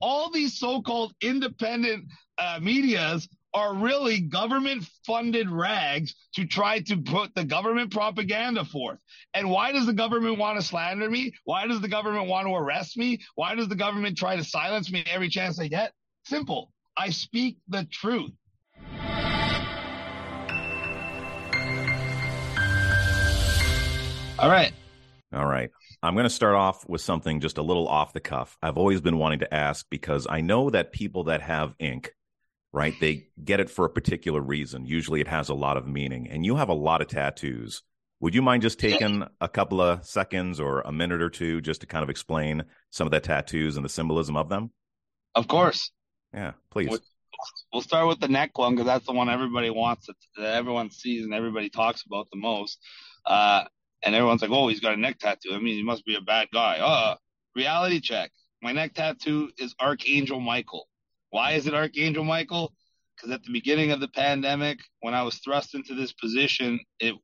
all these so-called independent uh, medias are really government funded rags to try to put the government propaganda forth. And why does the government want to slander me? Why does the government want to arrest me? Why does the government try to silence me every chance they get? Simple. I speak the truth. All right. All right. I'm going to start off with something just a little off the cuff. I've always been wanting to ask because I know that people that have ink, right, they get it for a particular reason. Usually it has a lot of meaning. And you have a lot of tattoos. Would you mind just taking a couple of seconds or a minute or two just to kind of explain some of the tattoos and the symbolism of them? Of course. Yeah, please. We'll start with the neck one because that's the one everybody wants, that everyone sees and everybody talks about the most. Uh, and everyone's like, "Oh, he's got a neck tattoo. I mean, he must be a bad guy." Uh, reality check. My neck tattoo is Archangel Michael. Why is it Archangel Michael? Because at the beginning of the pandemic, when I was thrust into this position, it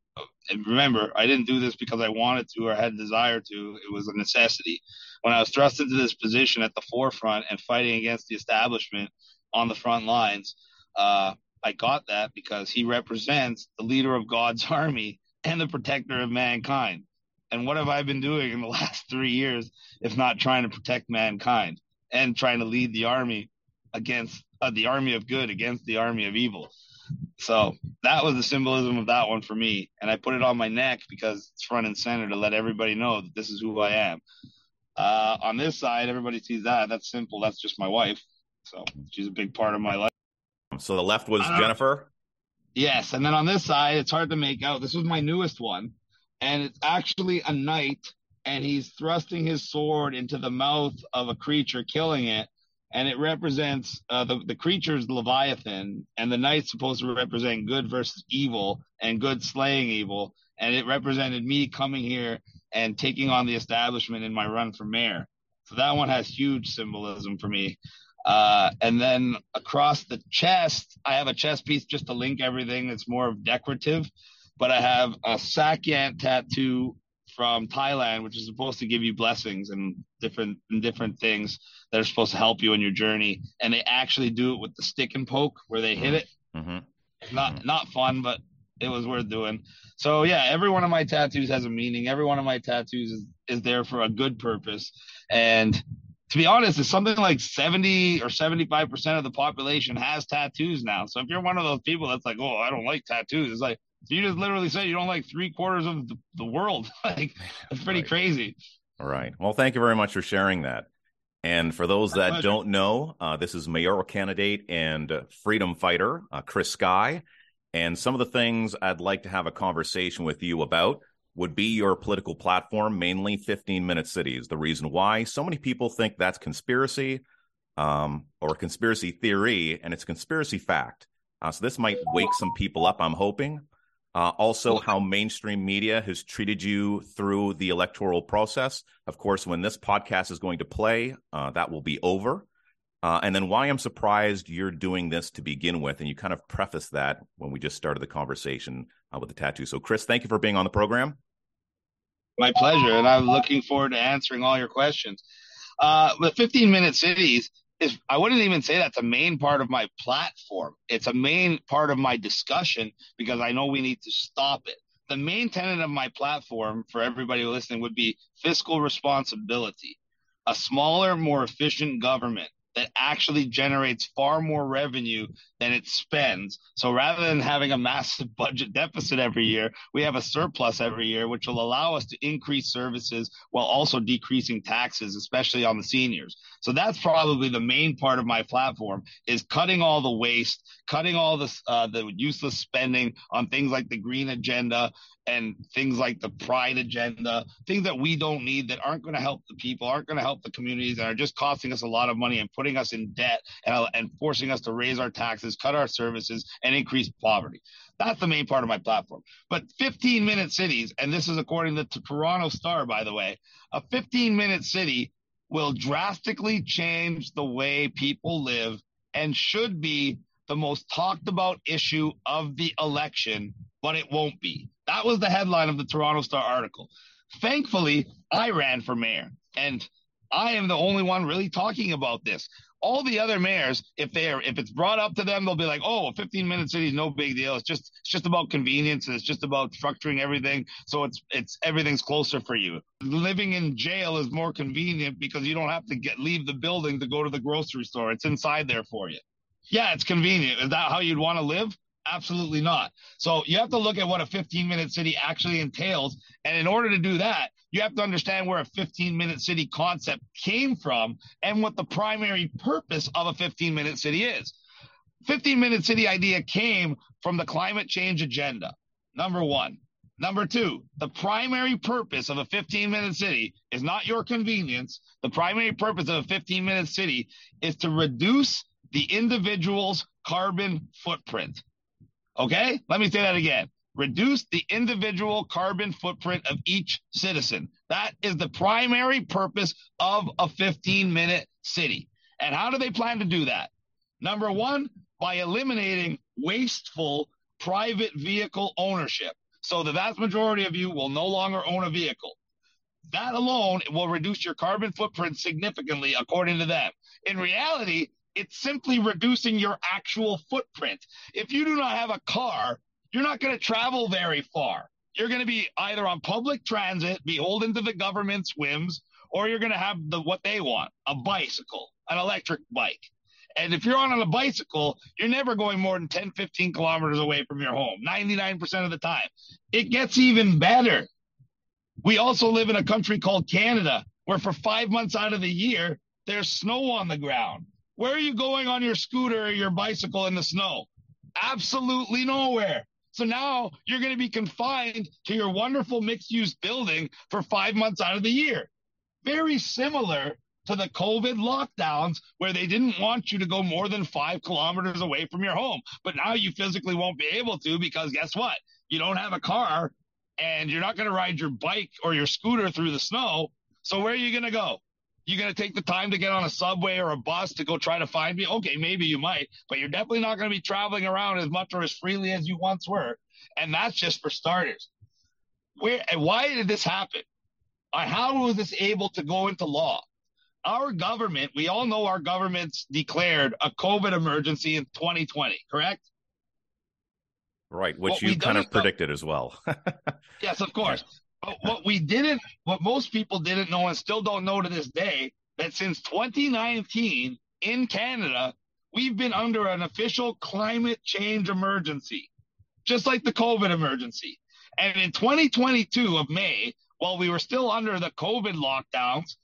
and remember, I didn't do this because I wanted to or had a desire to. It was a necessity. When I was thrust into this position at the forefront and fighting against the establishment on the front lines, uh, I got that because he represents the leader of God's army and the protector of mankind. And what have I been doing in the last three years if not trying to protect mankind and trying to lead the army against uh, the army of good against the army of evil? So that was the symbolism of that one for me. And I put it on my neck because it's front and center to let everybody know that this is who I am. Uh, on this side, everybody sees that. That's simple. That's just my wife. So she's a big part of my life. So the left was Jennifer. Yes, and then on this side, it's hard to make out. This was my newest one, and it's actually a knight, and he's thrusting his sword into the mouth of a creature, killing it, and it represents uh, the the creature's Leviathan, and the knight's supposed to represent good versus evil, and good slaying evil, and it represented me coming here and taking on the establishment in my run for mayor. So that one has huge symbolism for me. Uh, and then across the chest, I have a chest piece just to link everything. It's more decorative, but I have a Sakyant tattoo from Thailand, which is supposed to give you blessings and different and different things that are supposed to help you in your journey. And they actually do it with the stick and poke where they hit it. Mm-hmm. Not mm-hmm. not fun, but it was worth doing. So yeah, every one of my tattoos has a meaning. Every one of my tattoos is, is there for a good purpose. And to be honest, it's something like 70 or 75% of the population has tattoos now. So if you're one of those people that's like, oh, I don't like tattoos, it's like, you just literally say you don't like three quarters of the, the world. like, it's pretty right. crazy. All right. Well, thank you very much for sharing that. And for those that don't know, uh, this is mayoral candidate and freedom fighter, uh, Chris Sky. And some of the things I'd like to have a conversation with you about would be your political platform, mainly 15 minute cities. The reason why so many people think that's conspiracy um, or conspiracy theory, and it's conspiracy fact. Uh, so this might wake some people up, I'm hoping. Uh, also, how mainstream media has treated you through the electoral process. Of course, when this podcast is going to play, uh, that will be over. Uh, and then why I'm surprised you're doing this to begin with. And you kind of preface that when we just started the conversation uh, with the tattoo. So, Chris, thank you for being on the program. My pleasure. And I'm looking forward to answering all your questions. Uh, the 15 minute cities is, I wouldn't even say that's a main part of my platform. It's a main part of my discussion because I know we need to stop it. The main tenet of my platform for everybody listening would be fiscal responsibility, a smaller, more efficient government that actually generates far more revenue than it spends. So rather than having a massive budget deficit every year, we have a surplus every year, which will allow us to increase services while also decreasing taxes, especially on the seniors. So that's probably the main part of my platform is cutting all the waste, cutting all the uh, the useless spending on things like the green agenda and things like the pride agenda, things that we don't need that aren't going to help the people, aren't going to help the communities, and are just costing us a lot of money and putting us in debt and, and forcing us to raise our taxes, cut our services, and increase poverty. That's the main part of my platform. But 15 minute cities, and this is according to the Toronto Star, by the way, a 15 minute city will drastically change the way people live and should be the most talked about issue of the election, but it won't be. That was the headline of the Toronto Star article. Thankfully, I ran for mayor and I am the only one really talking about this. All the other mayors, if they're if it's brought up to them, they'll be like, "Oh, a 15 minute city is no big deal. It's just it's just about convenience and it's just about structuring everything, so it's it's everything's closer for you. Living in jail is more convenient because you don't have to get leave the building to go to the grocery store. It's inside there for you. Yeah, it's convenient. Is that how you'd want to live? Absolutely not. So you have to look at what a 15 minute city actually entails. And in order to do that, you have to understand where a 15 minute city concept came from and what the primary purpose of a 15 minute city is. 15 minute city idea came from the climate change agenda. Number one. Number two, the primary purpose of a 15 minute city is not your convenience. The primary purpose of a 15 minute city is to reduce the individual's carbon footprint. Okay, let me say that again. Reduce the individual carbon footprint of each citizen. That is the primary purpose of a 15 minute city. And how do they plan to do that? Number one, by eliminating wasteful private vehicle ownership. So the vast majority of you will no longer own a vehicle. That alone will reduce your carbon footprint significantly, according to them. In reality, it's simply reducing your actual footprint. If you do not have a car, you're not going to travel very far. You're going to be either on public transit, beholden to the government's whims, or you're going to have the what they want, a bicycle, an electric bike. And if you're on a bicycle, you're never going more than 10, 15 kilometers away from your home, 99% of the time. It gets even better. We also live in a country called Canada, where for five months out of the year, there's snow on the ground. Where are you going on your scooter or your bicycle in the snow? Absolutely nowhere. So now you're going to be confined to your wonderful mixed use building for five months out of the year. Very similar to the COVID lockdowns where they didn't want you to go more than five kilometers away from your home. But now you physically won't be able to because guess what? You don't have a car and you're not going to ride your bike or your scooter through the snow. So where are you going to go? You going to take the time to get on a subway or a bus to go try to find me? Okay, maybe you might, but you're definitely not going to be traveling around as much or as freely as you once were. And that's just for starters. Where and why did this happen? Uh, how was this able to go into law? Our government, we all know our government's declared a COVID emergency in 2020, correct? Right, which you kind of predicted as well. yes, of course. But what we didn't, what most people didn't know and still don't know to this day, that since 2019 in Canada, we've been under an official climate change emergency, just like the COVID emergency. And in 2022 of May, while we were still under the COVID lockdowns,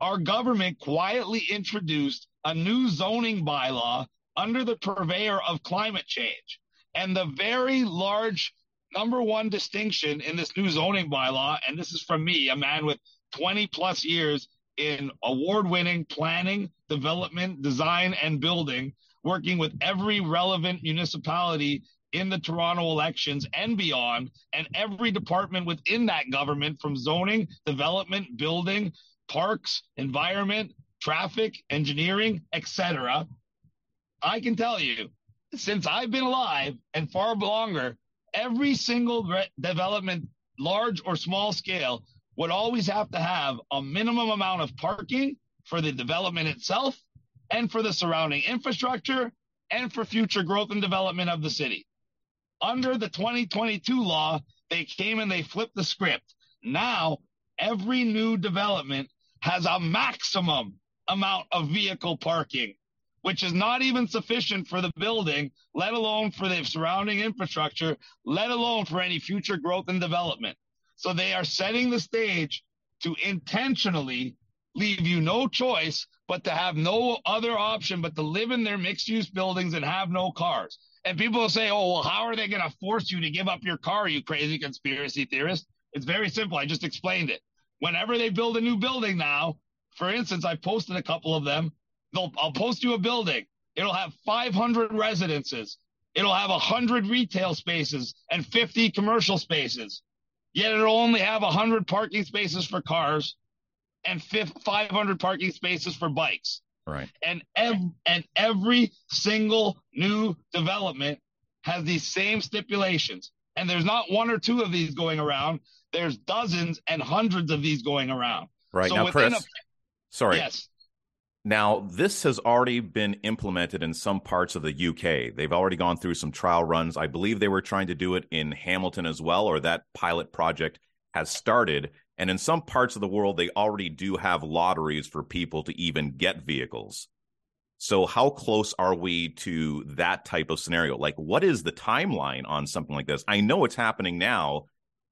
our government quietly introduced a new zoning bylaw under the purveyor of climate change. And the very large number one distinction in this new zoning bylaw, and this is from me, a man with 20 plus years in award winning planning, development, design, and building, working with every relevant municipality in the Toronto elections and beyond, and every department within that government from zoning, development, building, parks, environment, traffic, engineering, etc. I can tell you, since I've been alive and far longer, every single re- development, large or small scale, would always have to have a minimum amount of parking for the development itself and for the surrounding infrastructure and for future growth and development of the city. Under the 2022 law, they came and they flipped the script. Now, every new development has a maximum amount of vehicle parking which is not even sufficient for the building, let alone for the surrounding infrastructure, let alone for any future growth and development. So they are setting the stage to intentionally leave you no choice but to have no other option but to live in their mixed use buildings and have no cars. And people will say, oh, well, how are they going to force you to give up your car, you crazy conspiracy theorist? It's very simple. I just explained it. Whenever they build a new building now, for instance, I posted a couple of them. They'll, I'll post you a building. It'll have 500 residences. It'll have 100 retail spaces and 50 commercial spaces. Yet it'll only have 100 parking spaces for cars and 500 parking spaces for bikes. Right. And ev- and every single new development has these same stipulations. And there's not one or two of these going around. There's dozens and hundreds of these going around. Right. So now, Chris, a- Sorry. Yes. Now, this has already been implemented in some parts of the UK. They've already gone through some trial runs. I believe they were trying to do it in Hamilton as well, or that pilot project has started. And in some parts of the world, they already do have lotteries for people to even get vehicles. So, how close are we to that type of scenario? Like, what is the timeline on something like this? I know it's happening now,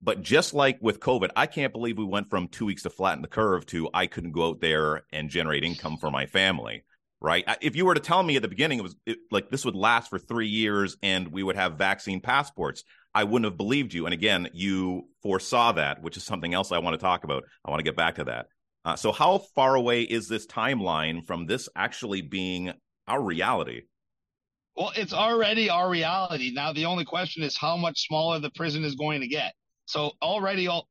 but just like with COVID, I can't believe we went from two weeks to flatten the curve to I couldn't go out there and generate income for my family. Right. If you were to tell me at the beginning it was it, like this would last for three years and we would have vaccine passports, I wouldn't have believed you. And again, you foresaw that, which is something else I want to talk about. I want to get back to that. Uh, so, how far away is this timeline from this actually being our reality? Well, it's already our reality. Now, the only question is how much smaller the prison is going to get. So already all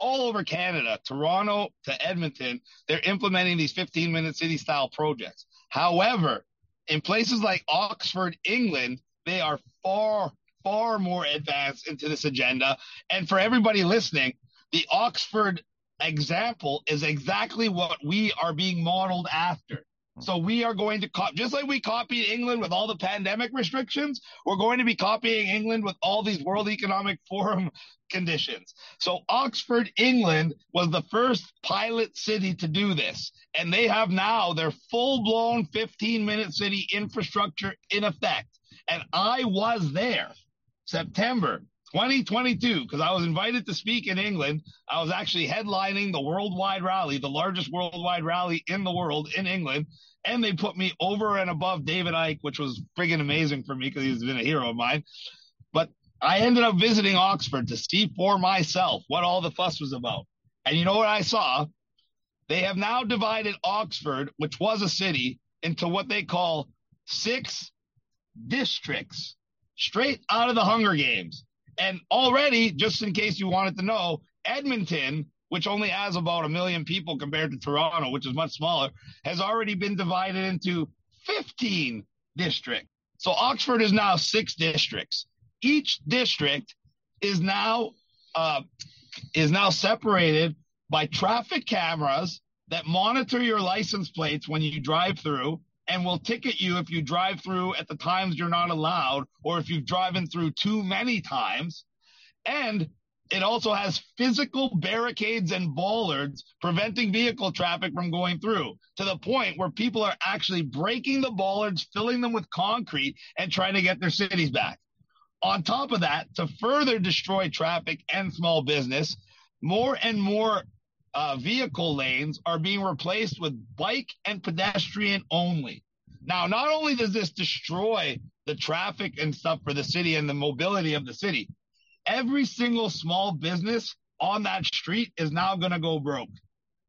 all over Canada, Toronto to Edmonton, they're implementing these 15 minute city style projects. However, in places like Oxford, England, they are far, far more advanced into this agenda. And for everybody listening, the Oxford example is exactly what we are being modeled after. So we are going to copy, just like we copied England with all the pandemic restrictions, we're going to be copying England with all these World Economic Forum conditions. So Oxford, England was the first pilot city to do this. And they have now their full blown 15 minute city infrastructure in effect. And I was there September 2022, because I was invited to speak in England. I was actually headlining the worldwide rally, the largest worldwide rally in the world in England and they put me over and above David Icke, which was friggin' amazing for me because he's been a hero of mine. But I ended up visiting Oxford to see for myself what all the fuss was about. And you know what I saw? They have now divided Oxford, which was a city, into what they call six districts straight out of the Hunger Games. And already, just in case you wanted to know, Edmonton which only has about a million people compared to Toronto, which is much smaller, has already been divided into 15 districts. So Oxford is now six districts. Each district is now uh, is now separated by traffic cameras that monitor your license plates when you drive through and will ticket you if you drive through at the times you're not allowed or if you've driven through too many times. And it also has physical barricades and bollards preventing vehicle traffic from going through to the point where people are actually breaking the bollards, filling them with concrete, and trying to get their cities back. On top of that, to further destroy traffic and small business, more and more uh, vehicle lanes are being replaced with bike and pedestrian only. Now, not only does this destroy the traffic and stuff for the city and the mobility of the city, every single small business on that street is now going to go broke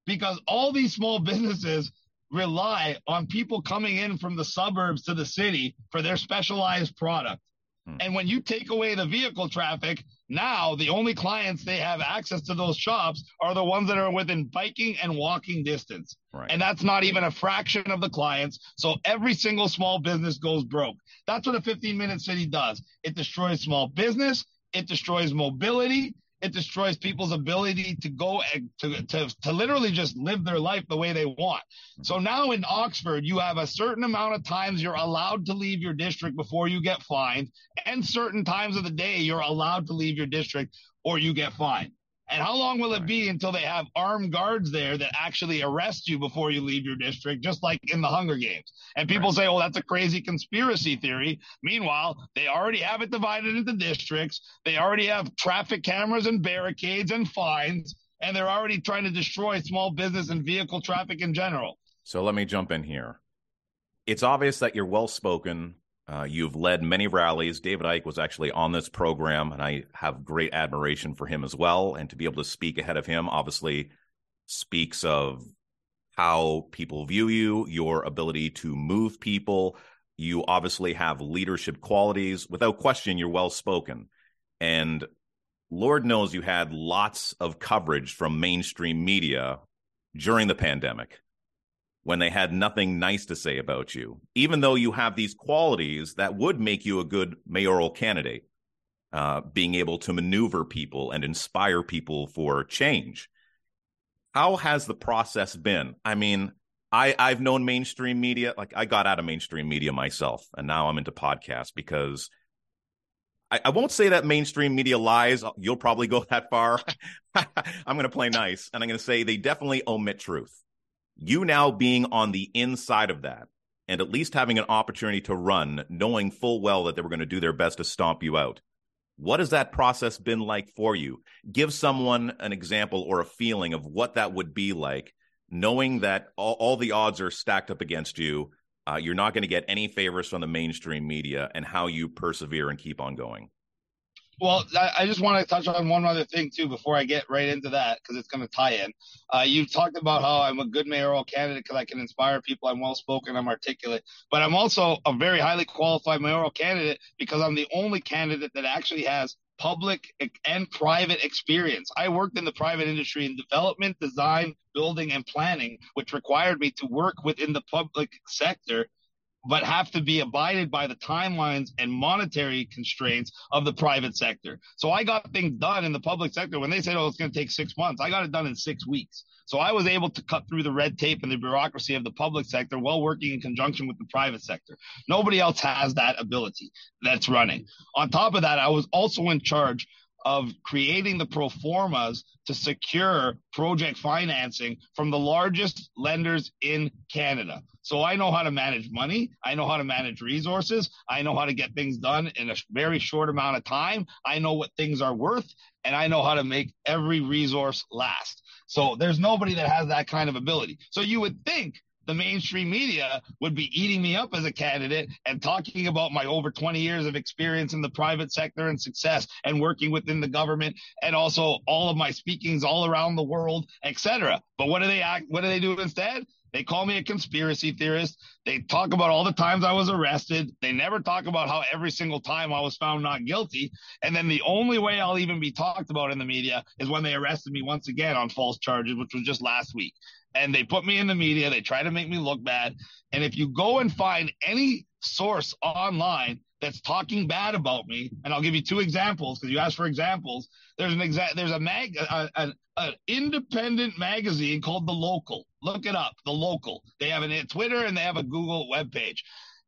because all these small businesses rely on people coming in from the suburbs to the city for their specialized product. Hmm. And when you take away the vehicle traffic, now the only clients they have access to those shops are the ones that are within biking and walking distance. Right. And that's not even a fraction of the clients. So every single small business goes broke. That's what a 15 minute city does. It destroys small business. It destroys mobility. It destroys people's ability to go to, to, to literally just live their life the way they want. So now in Oxford, you have a certain amount of times you're allowed to leave your district before you get fined, and certain times of the day you're allowed to leave your district or you get fined. And how long will it be until they have armed guards there that actually arrest you before you leave your district, just like in the Hunger Games? And people right. say, oh, that's a crazy conspiracy theory. Meanwhile, they already have it divided into districts. They already have traffic cameras and barricades and fines, and they're already trying to destroy small business and vehicle traffic in general. So let me jump in here. It's obvious that you're well spoken, uh, you've led many rallies. David Icke was actually on this program, and I have great admiration for him as well. And to be able to speak ahead of him obviously speaks of how people view you, your ability to move people. You obviously have leadership qualities. Without question, you're well spoken. And Lord knows you had lots of coverage from mainstream media during the pandemic when they had nothing nice to say about you, even though you have these qualities that would make you a good mayoral candidate, uh, being able to maneuver people and inspire people for change. How has the process been? I mean, I I've known mainstream media. Like I got out of mainstream media myself, and now I'm into podcasts because I, I won't say that mainstream media lies. You'll probably go that far. I'm going to play nice, and I'm going to say they definitely omit truth. You now being on the inside of that, and at least having an opportunity to run, knowing full well that they were going to do their best to stomp you out. What has that process been like for you? Give someone an example or a feeling of what that would be like knowing that all, all the odds are stacked up against you, uh, you're not going to get any favors from the mainstream media, and how you persevere and keep on going. Well, I just want to touch on one other thing too before I get right into that because it's going to tie in. Uh, you talked about how I'm a good mayoral candidate because I can inspire people. I'm well spoken. I'm articulate, but I'm also a very highly qualified mayoral candidate because I'm the only candidate that actually has public and private experience. I worked in the private industry in development, design, building, and planning, which required me to work within the public sector, but have to be abided by the timelines and monetary constraints of the private sector. So I got things done in the public sector when they said, oh, it's going to take six months. I got it done in six weeks. So I was able to cut through the red tape and the bureaucracy of the public sector while working in conjunction with the private sector. Nobody else has that ability that's running. On top of that, I was also in charge of creating the pro formas to secure project financing from the largest lenders in Canada. So I know how to manage money. I know how to manage resources. I know how to get things done in a very short amount of time. I know what things are worth and I know how to make every resource last. So there's nobody that has that kind of ability. So you would think the mainstream media would be eating me up as a candidate and talking about my over 20 years of experience in the private sector and success and working within the government and also all of my speakings all around the world, etc. But what do they act what do they do instead? They call me a conspiracy theorist. They talk about all the times I was arrested. They never talk about how every single time I was found not guilty. And then the only way I'll even be talked about in the media is when they arrested me once again on false charges, which was just last week. And they put me in the media. They try to make me look bad. And if you go and find any source online that's talking bad about me, and I'll give you two examples because you asked for examples. There's an exact there's a mag an independent magazine called The Local. Look it up, The Local. They have a Twitter and they have a Google web page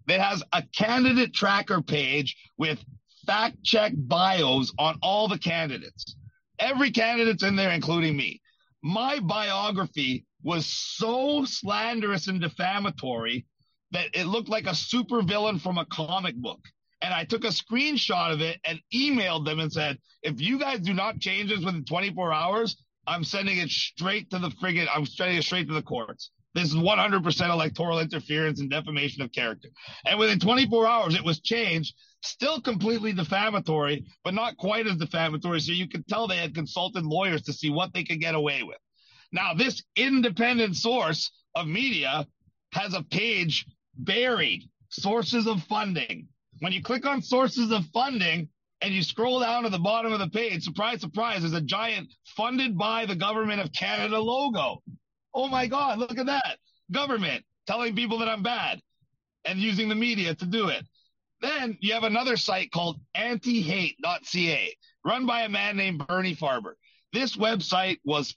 that has a candidate tracker page with fact check bios on all the candidates. Every candidate's in there, including me. My biography was so slanderous and defamatory that it looked like a supervillain from a comic book and I took a screenshot of it and emailed them and said, if you guys do not change this within 24 hours, I'm sending it straight to the friggin', I'm sending it straight to the courts. This is 100% electoral interference and defamation of character. And within 24 hours, it was changed, still completely defamatory, but not quite as defamatory. So you could tell they had consulted lawyers to see what they could get away with. Now, this independent source of media has a page buried sources of funding, when you click on sources of funding and you scroll down to the bottom of the page, surprise, surprise, there's a giant funded by the government of Canada logo. Oh my God, look at that. Government telling people that I'm bad and using the media to do it. Then you have another site called antihate.ca, run by a man named Bernie Farber. This website was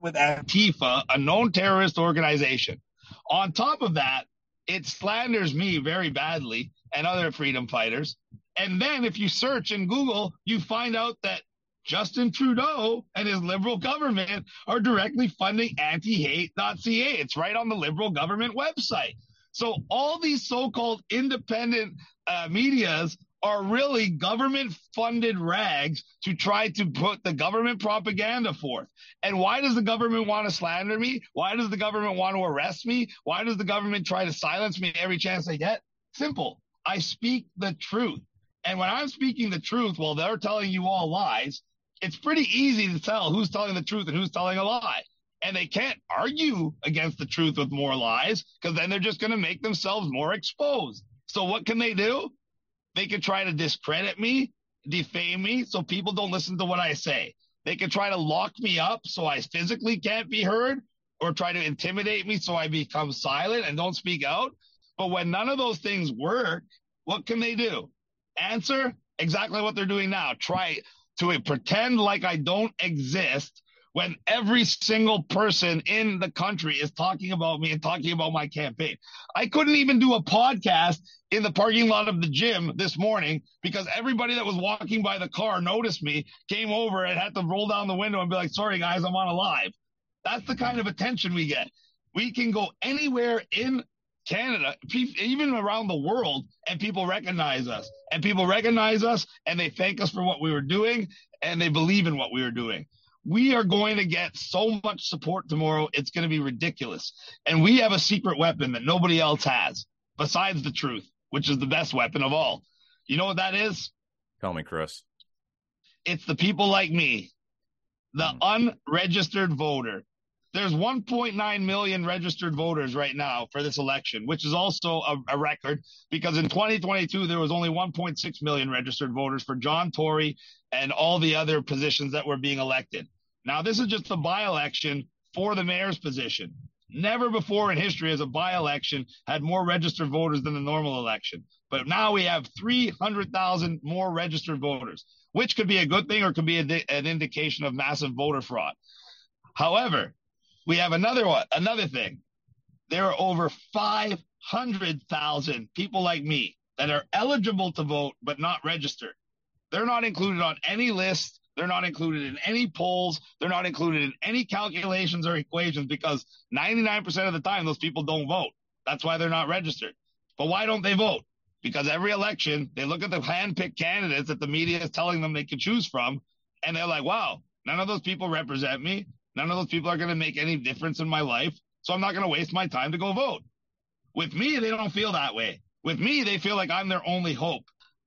with Antifa, a known terrorist organization. On top of that, it slanders me very badly and other freedom fighters. And then if you search in Google, you find out that Justin Trudeau and his liberal government are directly funding anti-hate.ca. It's right on the liberal government website. So all these so-called independent uh, medias are really government funded rags to try to put the government propaganda forth. And why does the government want to slander me? Why does the government want to arrest me? Why does the government try to silence me every chance they get? Simple. I speak the truth. And when I'm speaking the truth while they're telling you all lies, it's pretty easy to tell who's telling the truth and who's telling a lie. And they can't argue against the truth with more lies because then they're just going to make themselves more exposed. So what can they do? They could try to discredit me, defame me, so people don't listen to what I say. They could try to lock me up so I physically can't be heard or try to intimidate me so I become silent and don't speak out. But when none of those things work, what can they do? Answer exactly what they're doing now. Try to pretend like I don't exist when every single person in the country is talking about me and talking about my campaign. I couldn't even do a podcast in the parking lot of the gym this morning because everybody that was walking by the car noticed me, came over and had to roll down the window and be like, sorry guys, I'm on a live. That's the kind of attention we get. We can go anywhere in Canada, even around the world, and people recognize us. And people recognize us and they thank us for what we were doing and they believe in what we were doing we are going to get so much support tomorrow. It's going to be ridiculous. And we have a secret weapon that nobody else has besides the truth, which is the best weapon of all. You know what that is? Tell me, Chris. It's the people like me, the mm. unregistered voter. There's 1.9 million registered voters right now for this election, which is also a, a record because in 2022 there was only 1.6 million registered voters for John Tory and all the other positions that were being elected. Now, this is just a by election for the mayor's position. Never before in history has a by election had more registered voters than the normal election. But now we have 300,000 more registered voters, which could be a good thing or could be a, an indication of massive voter fraud. However, we have another one, another thing. There are over 500,000 people like me that are eligible to vote but not registered. They're not included on any list they're not included in any polls. They're not included in any calculations or equations because 99% of the time those people don't vote. That's why they're not registered. But why don't they vote? Because every election, they look at the hand-picked candidates that the media is telling them they can choose from, and they're like, wow, none of those people represent me. None of those people are going to make any difference in my life. So I'm not going to waste my time to go vote. With me, they don't feel that way. With me, they feel like I'm their only hope.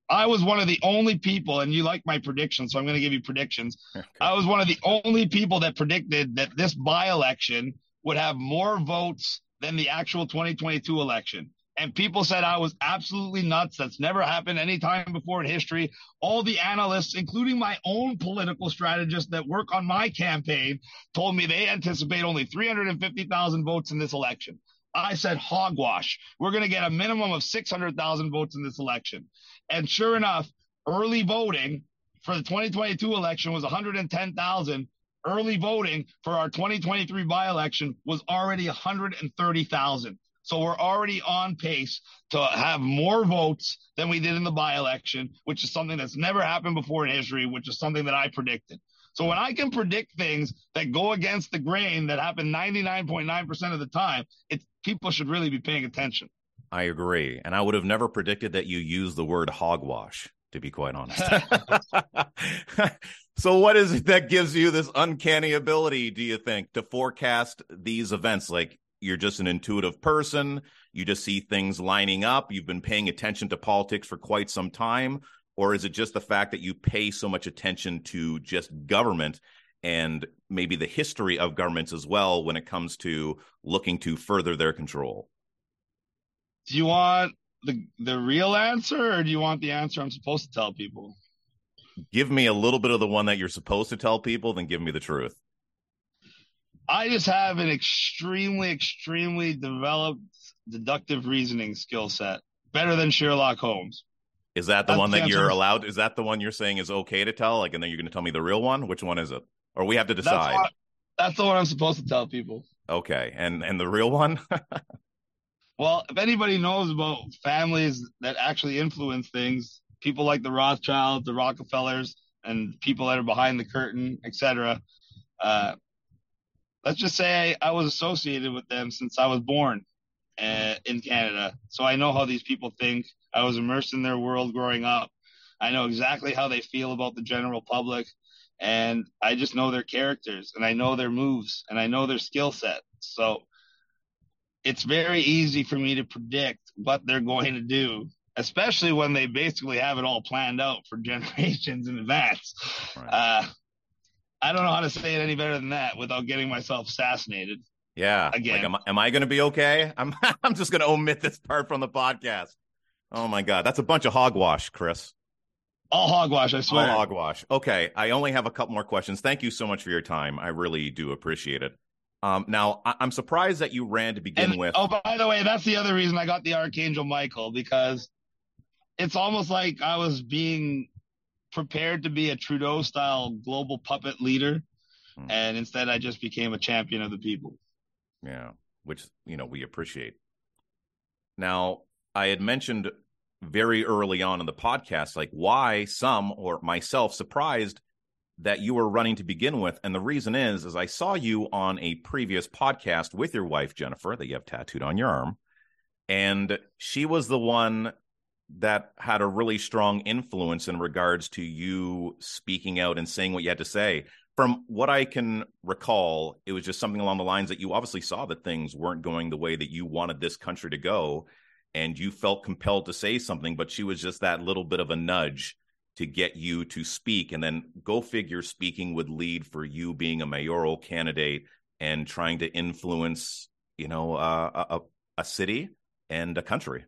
I was one of the only people, and you like my predictions, so I'm going to give you predictions. Okay. I was one of the only people that predicted that this by election would have more votes than the actual 2022 election. And people said I was absolutely nuts. That's never happened any time before in history. All the analysts, including my own political strategists that work on my campaign, told me they anticipate only 350,000 votes in this election. I said hogwash. We're going to get a minimum of 600,000 votes in this election. And sure enough, early voting for the 2022 election was 110,000. Early voting for our 2023 by election was already 130,000. So we're already on pace to have more votes than we did in the by election, which is something that's never happened before in history, which is something that I predicted. So when I can predict things that go against the grain that happen 99.9% of the time, it people should really be paying attention. I agree. And I would have never predicted that you use the word hogwash, to be quite honest. so, what is it that gives you this uncanny ability, do you think, to forecast these events? Like you're just an intuitive person, you just see things lining up, you've been paying attention to politics for quite some time? Or is it just the fact that you pay so much attention to just government and maybe the history of governments as well when it comes to looking to further their control? do you want the the real answer or do you want the answer I'm supposed to tell people? Give me a little bit of the one that you're supposed to tell people, then give me the truth. I just have an extremely, extremely developed deductive reasoning skill set, better than Sherlock Holmes. Is that the That's one that the you're allowed? Is that the one you're saying is okay to tell? Like, and then you're going to tell me the real one? Which one is it? Or we have to decide. That's, that's the one I'm supposed to tell people. Okay, and and the real one? Well, if anybody knows about families that actually influence things, people like the Rothschilds, the Rockefellers, and people that are behind the curtain, etc. Uh, let's just say I was associated with them since I was born uh, in Canada, so I know how these people think. I was immersed in their world growing up. I know exactly how they feel about the general public, and I just know their characters, and I know their moves, and I know their skill set. So it's very easy for me to predict what they're going to do, especially when they basically have it all planned out for generations in advance. Right. Uh, I don't know how to say it any better than that without getting myself assassinated. Yeah. Again, like, am, am I going to be okay? I'm I'm just going to omit this part from the podcast. Oh my god, that's a bunch of hogwash, Chris. All hogwash, I swear. All hogwash. Okay, I only have a couple more questions. Thank you so much for your time. I really do appreciate it. Um, now, I- am surprised that you ran to begin and, with. Oh, by the way, that's the other reason I got the Archangel Michael because it's almost like I was being prepared to be a Trudeau style global puppet leader. Hmm. And instead, I just became a champion of the people. Yeah, which, you know, we appreciate. Now, I had mentioned very early on in the podcast, like why some or myself surprised that you were running to begin with. And the reason is, is I saw you on a previous podcast with your wife, Jennifer, that you have tattooed on your arm. And she was the one that had a really strong influence in regards to you speaking out and saying what you had to say. From what I can recall, it was just something along the lines that you obviously saw that things weren't going the way that you wanted this country to go. And you felt compelled to say something, but she was just that little bit of a nudge to get you to speak. And then go figure, speaking would lead for you being a mayoral candidate and trying to influence, you know, uh, a, a city and a country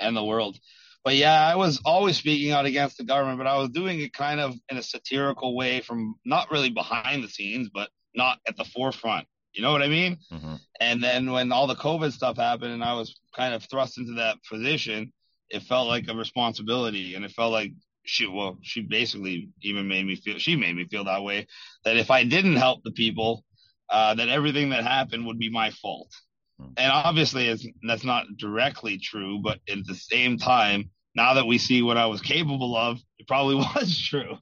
and the world. But yeah, I was always speaking out against the government, but I was doing it kind of in a satirical way from not really behind the scenes, but not at the forefront. You know what I mean? Mm-hmm. And then when all the COVID stuff happened and I was kind of thrust into that position, it felt like a responsibility and it felt like she, well, she basically even made me feel, she made me feel that way that if I didn't help the people, uh, that everything that happened would be my fault. Mm-hmm. And obviously, it's, that's not directly true, but at the same time, now that we see what I was capable of, it probably was true.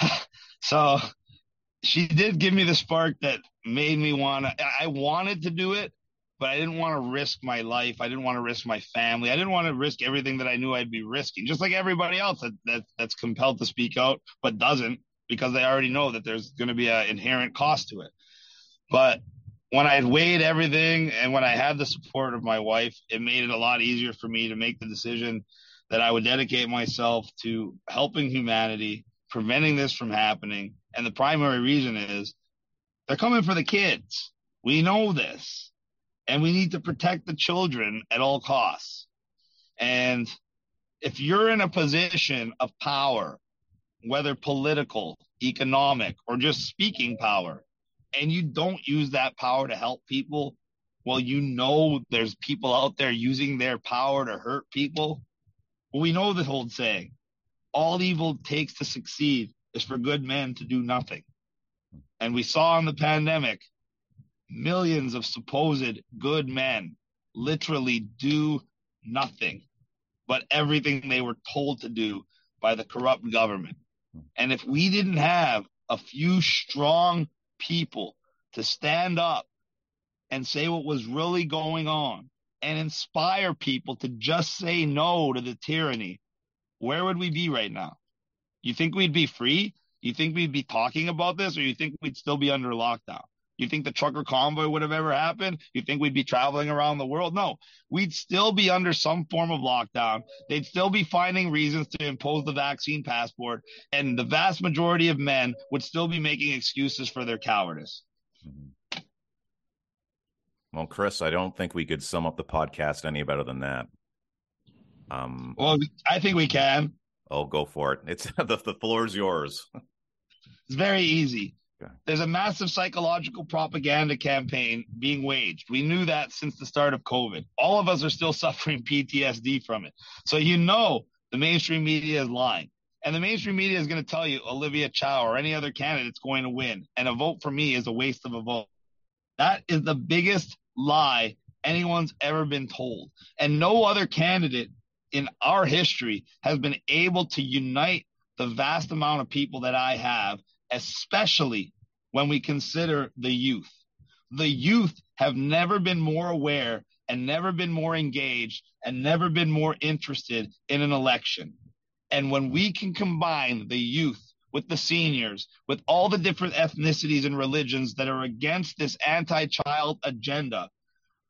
so she did give me the spark that made me want to, I wanted to do it, but I didn't want to risk my life. I didn't want to risk my family. I didn't want to risk everything that I knew I'd be risking, just like everybody else that, that that's compelled to speak out, but doesn't because they already know that there's going to be an inherent cost to it. But when I weighed everything and when I had the support of my wife, it made it a lot easier for me to make the decision that I would dedicate myself to helping humanity, preventing this from happening. And the primary reason is they're coming for the kids. We know this. And we need to protect the children at all costs. And if you're in a position of power, whether political, economic, or just speaking power, and you don't use that power to help people, well, you know there's people out there using their power to hurt people. Well, we know the old saying all evil takes to succeed is for good men to do nothing. And we saw in the pandemic millions of supposed good men literally do nothing but everything they were told to do by the corrupt government. And if we didn't have a few strong people to stand up and say what was really going on and inspire people to just say no to the tyranny, where would we be right now? You think we'd be free? You think we'd be talking about this or you think we'd still be under lockdown? You think the trucker convoy would have ever happened? You think we'd be traveling around the world? No, we'd still be under some form of lockdown. They'd still be finding reasons to impose the vaccine passport. And the vast majority of men would still be making excuses for their cowardice. Mm-hmm. Well, Chris, I don't think we could sum up the podcast any better than that. Um, well, I think we can. Oh, go for it. It's the, the floor is yours. It's very easy. There's a massive psychological propaganda campaign being waged. We knew that since the start of COVID. All of us are still suffering PTSD from it. So you know the mainstream media is lying. And the mainstream media is going to tell you Olivia Chow or any other candidate's going to win. And a vote for me is a waste of a vote. That is the biggest lie anyone's ever been told. And no other candidate in our history has been able to unite the vast amount of people that I have especially when we consider the youth. The youth have never been more aware and never been more engaged and never been more interested in an election. And when we can combine the youth with the seniors, with all the different ethnicities and religions that are against this anti child agenda,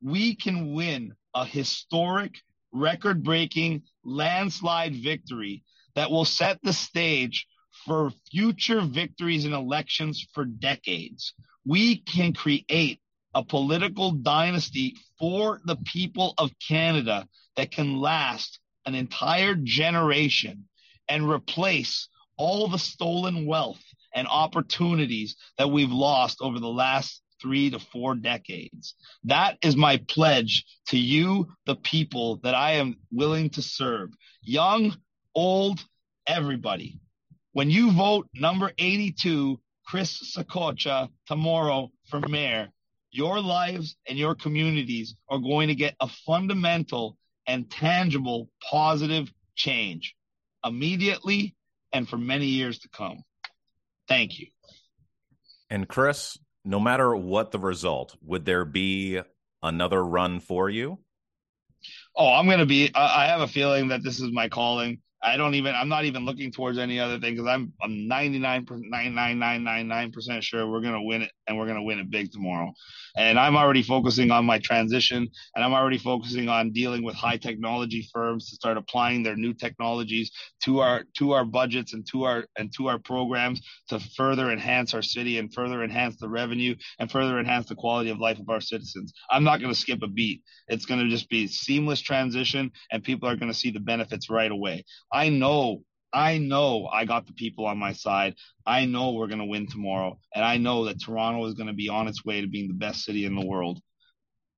we can win a historic, record breaking landslide victory that will set the stage for future victories in elections for decades. We can create a political dynasty for the people of Canada that can last an entire generation and replace all the stolen wealth and opportunities that we've lost over the last three to four decades. That is my pledge to you, the people that I am willing to serve. Young, old, everybody. When you vote number 82, Chris Saccoccia, tomorrow for mayor, your lives and your communities are going to get a fundamental and tangible positive change immediately and for many years to come. Thank you. And Chris, no matter what the result, would there be another run for you? Oh, I'm going to be, I have a feeling that this is my calling. I don't even. I'm not even looking towards any other thing because I'm I'm 99 percent sure we're gonna win it and we're gonna win it big tomorrow. And I'm already focusing on my transition and I'm already focusing on dealing with high technology firms to start applying their new technologies to our to our budgets and to our and to our programs to further enhance our city and further enhance the revenue and further enhance the quality of life of our citizens. I'm not to skip a beat. It's to just be seamless transition and people are to see the benefits right away. I know, I know I got the people on my side. I know we're going to win tomorrow. And I know that Toronto is going to be on its way to being the best city in the world.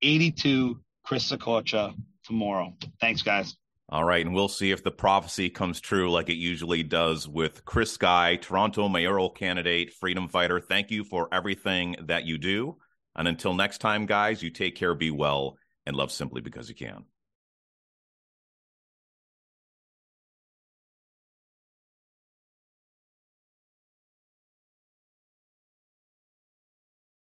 82, Chris Saccoccia tomorrow. Thanks, guys. All right, and we'll see if the prophecy comes true like it usually does with Chris Sky, Toronto mayoral candidate, freedom fighter. Thank you for everything that you do. And until next time, guys, you take care, be well, and love simply because you can.